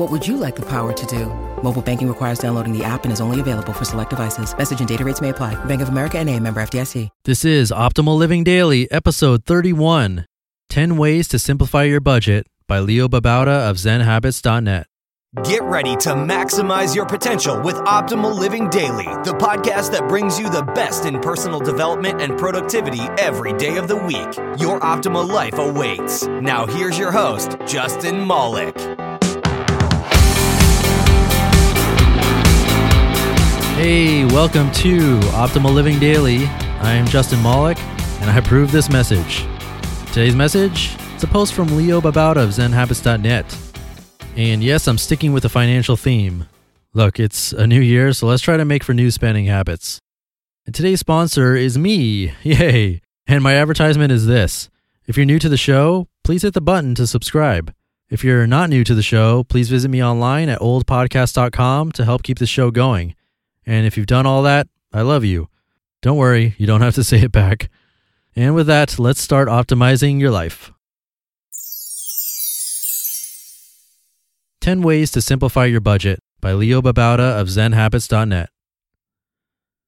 What would you like the power to do? Mobile banking requires downloading the app and is only available for select devices. Message and data rates may apply. Bank of America and a member FDIC. This is Optimal Living Daily, episode 31 10 Ways to Simplify Your Budget by Leo Babauta of ZenHabits.net. Get ready to maximize your potential with Optimal Living Daily, the podcast that brings you the best in personal development and productivity every day of the week. Your optimal life awaits. Now, here's your host, Justin Malik. Hey, welcome to Optimal Living Daily. I am Justin Malik, and I approve this message. Today's message is a post from Leo Babauta of ZenHabits.net. And yes, I'm sticking with the financial theme. Look, it's a new year, so let's try to make for new spending habits. And today's sponsor is me. Yay! And my advertisement is this. If you're new to the show, please hit the button to subscribe. If you're not new to the show, please visit me online at oldpodcast.com to help keep the show going. And if you've done all that, I love you. Don't worry, you don't have to say it back. And with that, let's start optimizing your life. 10 Ways to Simplify Your Budget by Leo Babauta of ZenHabits.net.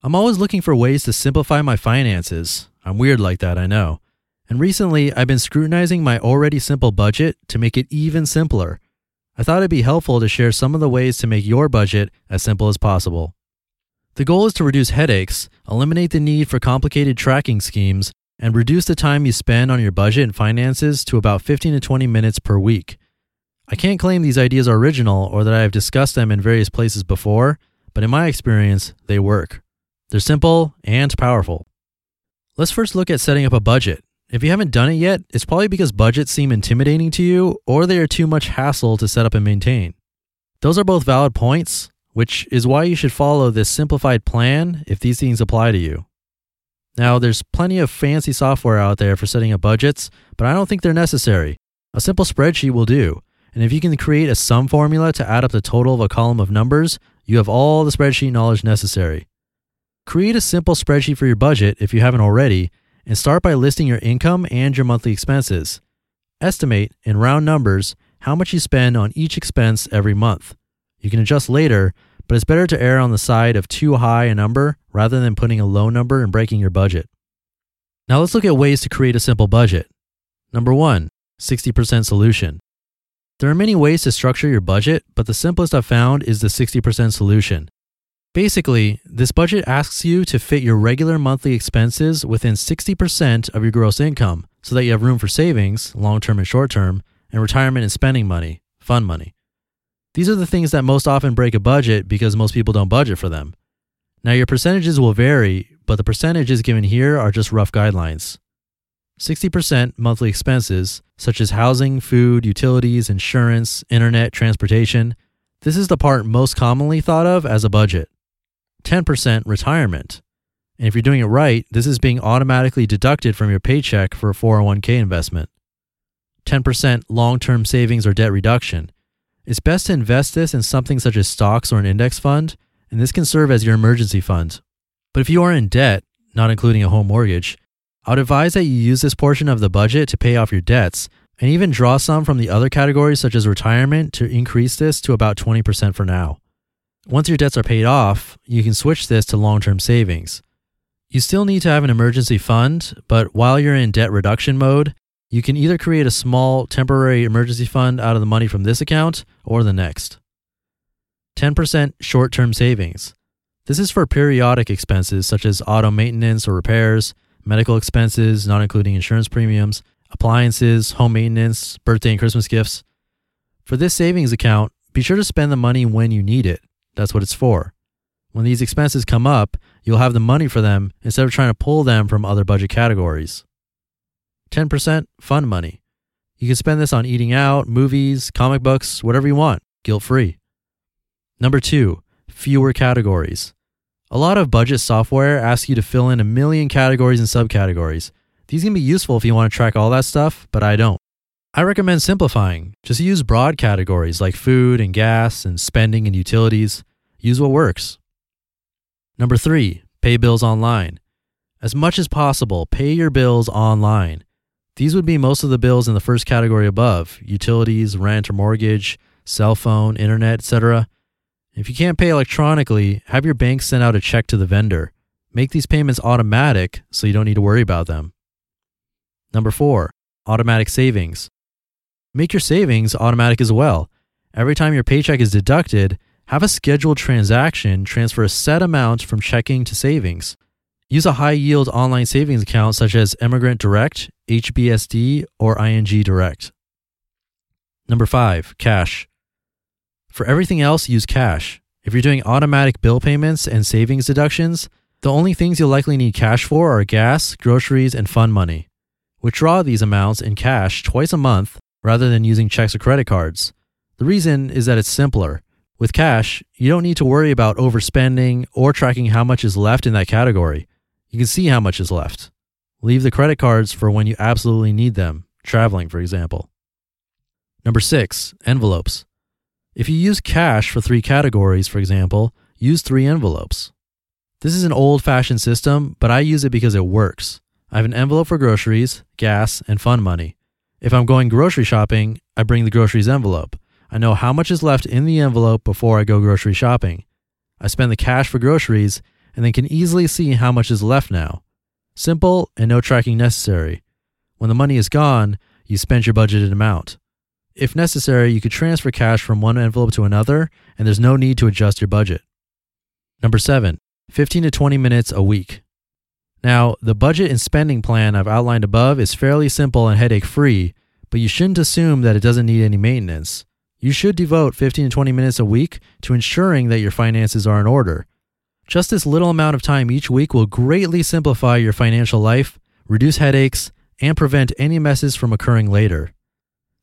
I'm always looking for ways to simplify my finances. I'm weird like that, I know. And recently, I've been scrutinizing my already simple budget to make it even simpler. I thought it'd be helpful to share some of the ways to make your budget as simple as possible. The goal is to reduce headaches, eliminate the need for complicated tracking schemes, and reduce the time you spend on your budget and finances to about 15 to 20 minutes per week. I can't claim these ideas are original or that I have discussed them in various places before, but in my experience, they work. They're simple and powerful. Let's first look at setting up a budget. If you haven't done it yet, it's probably because budgets seem intimidating to you or they are too much hassle to set up and maintain. Those are both valid points, which is why you should follow this simplified plan if these things apply to you. Now, there's plenty of fancy software out there for setting up budgets, but I don't think they're necessary. A simple spreadsheet will do, and if you can create a sum formula to add up the total of a column of numbers, you have all the spreadsheet knowledge necessary. Create a simple spreadsheet for your budget if you haven't already, and start by listing your income and your monthly expenses. Estimate, in round numbers, how much you spend on each expense every month. You can adjust later, but it's better to err on the side of too high a number rather than putting a low number and breaking your budget. Now let's look at ways to create a simple budget. Number one, 60% solution. There are many ways to structure your budget, but the simplest I've found is the 60% solution. Basically, this budget asks you to fit your regular monthly expenses within 60% of your gross income so that you have room for savings, long term and short term, and retirement and spending money, fun money. These are the things that most often break a budget because most people don't budget for them. Now, your percentages will vary, but the percentages given here are just rough guidelines. 60% monthly expenses, such as housing, food, utilities, insurance, internet, transportation. This is the part most commonly thought of as a budget. 10% retirement. And if you're doing it right, this is being automatically deducted from your paycheck for a 401k investment. 10% long term savings or debt reduction. It's best to invest this in something such as stocks or an index fund, and this can serve as your emergency fund. But if you are in debt, not including a home mortgage, I would advise that you use this portion of the budget to pay off your debts and even draw some from the other categories such as retirement to increase this to about 20% for now. Once your debts are paid off, you can switch this to long term savings. You still need to have an emergency fund, but while you're in debt reduction mode, you can either create a small temporary emergency fund out of the money from this account or the next. 10% short term savings. This is for periodic expenses such as auto maintenance or repairs, medical expenses, not including insurance premiums, appliances, home maintenance, birthday and Christmas gifts. For this savings account, be sure to spend the money when you need it. That's what it's for. When these expenses come up, you'll have the money for them instead of trying to pull them from other budget categories. 10% fun money. You can spend this on eating out, movies, comic books, whatever you want, guilt free. Number two, fewer categories. A lot of budget software asks you to fill in a million categories and subcategories. These can be useful if you want to track all that stuff, but I don't. I recommend simplifying. Just use broad categories like food and gas and spending and utilities. Use what works. Number three, pay bills online. As much as possible, pay your bills online. These would be most of the bills in the first category above utilities, rent or mortgage, cell phone, internet, etc. If you can't pay electronically, have your bank send out a check to the vendor. Make these payments automatic so you don't need to worry about them. Number four, automatic savings. Make your savings automatic as well. Every time your paycheck is deducted, have a scheduled transaction transfer a set amount from checking to savings. Use a high yield online savings account such as Emigrant Direct, HBSD, or ING Direct. Number five, cash. For everything else, use cash. If you're doing automatic bill payments and savings deductions, the only things you'll likely need cash for are gas, groceries, and fun money. Withdraw these amounts in cash twice a month rather than using checks or credit cards. The reason is that it's simpler. With cash, you don't need to worry about overspending or tracking how much is left in that category. You can see how much is left. Leave the credit cards for when you absolutely need them, traveling, for example. Number six, envelopes. If you use cash for three categories, for example, use three envelopes. This is an old fashioned system, but I use it because it works. I have an envelope for groceries, gas, and fun money. If I'm going grocery shopping, I bring the groceries envelope. I know how much is left in the envelope before I go grocery shopping. I spend the cash for groceries and they can easily see how much is left now. Simple and no tracking necessary. When the money is gone, you spend your budgeted amount. If necessary, you could transfer cash from one envelope to another, and there's no need to adjust your budget. Number seven, 15 to 20 minutes a week. Now, the budget and spending plan I've outlined above is fairly simple and headache free, but you shouldn't assume that it doesn't need any maintenance. You should devote 15 to 20 minutes a week to ensuring that your finances are in order. Just this little amount of time each week will greatly simplify your financial life, reduce headaches, and prevent any messes from occurring later.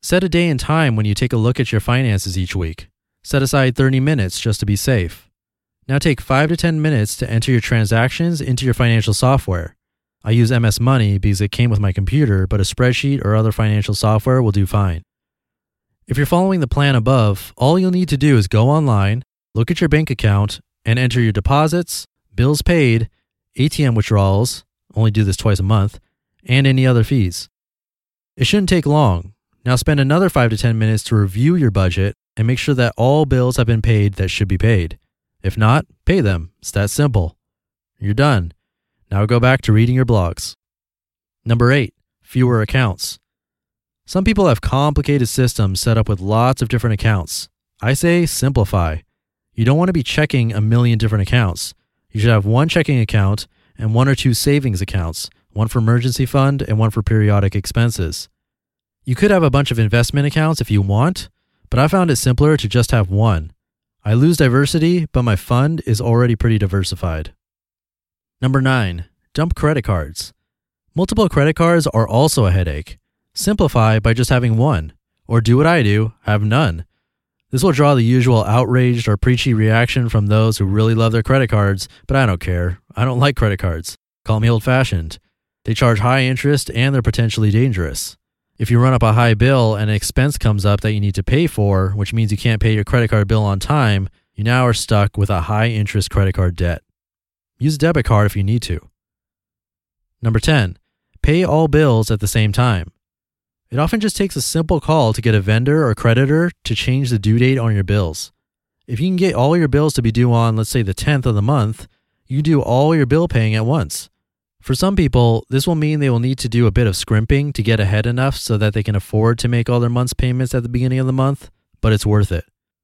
Set a day and time when you take a look at your finances each week. Set aside 30 minutes just to be safe. Now take 5 to 10 minutes to enter your transactions into your financial software. I use MS Money because it came with my computer, but a spreadsheet or other financial software will do fine. If you're following the plan above, all you'll need to do is go online, look at your bank account, and enter your deposits, bills paid, ATM withdrawals, only do this twice a month, and any other fees. It shouldn't take long, now spend another 5 to 10 minutes to review your budget and make sure that all bills have been paid that should be paid. If not, pay them. It's that simple. You're done. Now go back to reading your blogs. Number 8, fewer accounts. Some people have complicated systems set up with lots of different accounts. I say simplify. You don't want to be checking a million different accounts. You should have one checking account and one or two savings accounts, one for emergency fund and one for periodic expenses. You could have a bunch of investment accounts if you want, but I found it simpler to just have one. I lose diversity, but my fund is already pretty diversified. Number nine, dump credit cards. Multiple credit cards are also a headache. Simplify by just having one, or do what I do, have none. This will draw the usual outraged or preachy reaction from those who really love their credit cards, but I don't care. I don't like credit cards. Call me old fashioned. They charge high interest and they're potentially dangerous. If you run up a high bill and an expense comes up that you need to pay for, which means you can't pay your credit card bill on time, you now are stuck with a high interest credit card debt. Use a debit card if you need to. Number 10, pay all bills at the same time. It often just takes a simple call to get a vendor or creditor to change the due date on your bills. If you can get all your bills to be due on, let's say, the 10th of the month, you do all your bill paying at once. For some people, this will mean they will need to do a bit of scrimping to get ahead enough so that they can afford to make all their month's payments at the beginning of the month, but it's worth it.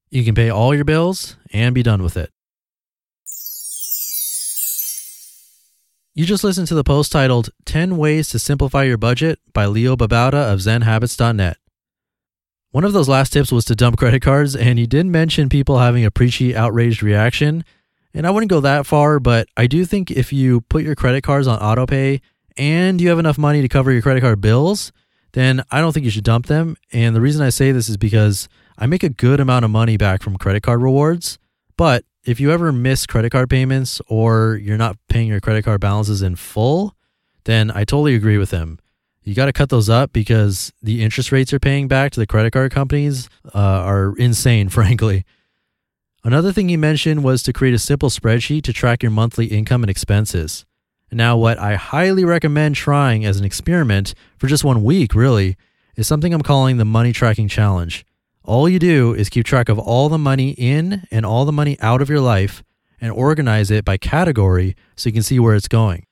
You can pay all your bills and be done with it. You just listened to the post titled 10 Ways to Simplify Your Budget by Leo Babauta of ZenHabits.net. One of those last tips was to dump credit cards, and he did mention people having a preachy, outraged reaction. And I wouldn't go that far, but I do think if you put your credit cards on autopay and you have enough money to cover your credit card bills, then I don't think you should dump them. And the reason I say this is because I make a good amount of money back from credit card rewards. But if you ever miss credit card payments or you're not paying your credit card balances in full, then I totally agree with him. You got to cut those up because the interest rates you're paying back to the credit card companies uh, are insane, frankly. Another thing he mentioned was to create a simple spreadsheet to track your monthly income and expenses. Now, what I highly recommend trying as an experiment for just one week, really, is something I'm calling the money tracking challenge. All you do is keep track of all the money in and all the money out of your life and organize it by category so you can see where it's going.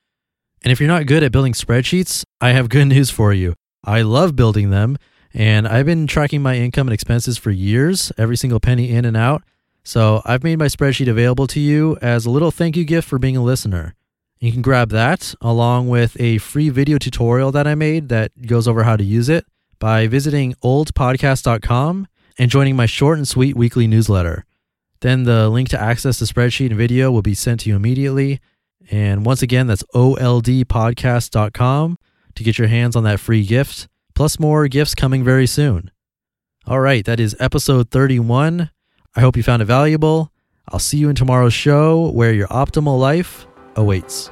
And if you're not good at building spreadsheets, I have good news for you. I love building them, and I've been tracking my income and expenses for years, every single penny in and out. So I've made my spreadsheet available to you as a little thank you gift for being a listener. You can grab that along with a free video tutorial that I made that goes over how to use it by visiting oldpodcast.com and joining my short and sweet weekly newsletter. Then the link to access the spreadsheet and video will be sent to you immediately. And once again, that's oldpodcast.com to get your hands on that free gift, plus more gifts coming very soon. All right, that is episode 31. I hope you found it valuable. I'll see you in tomorrow's show where your optimal life awaits.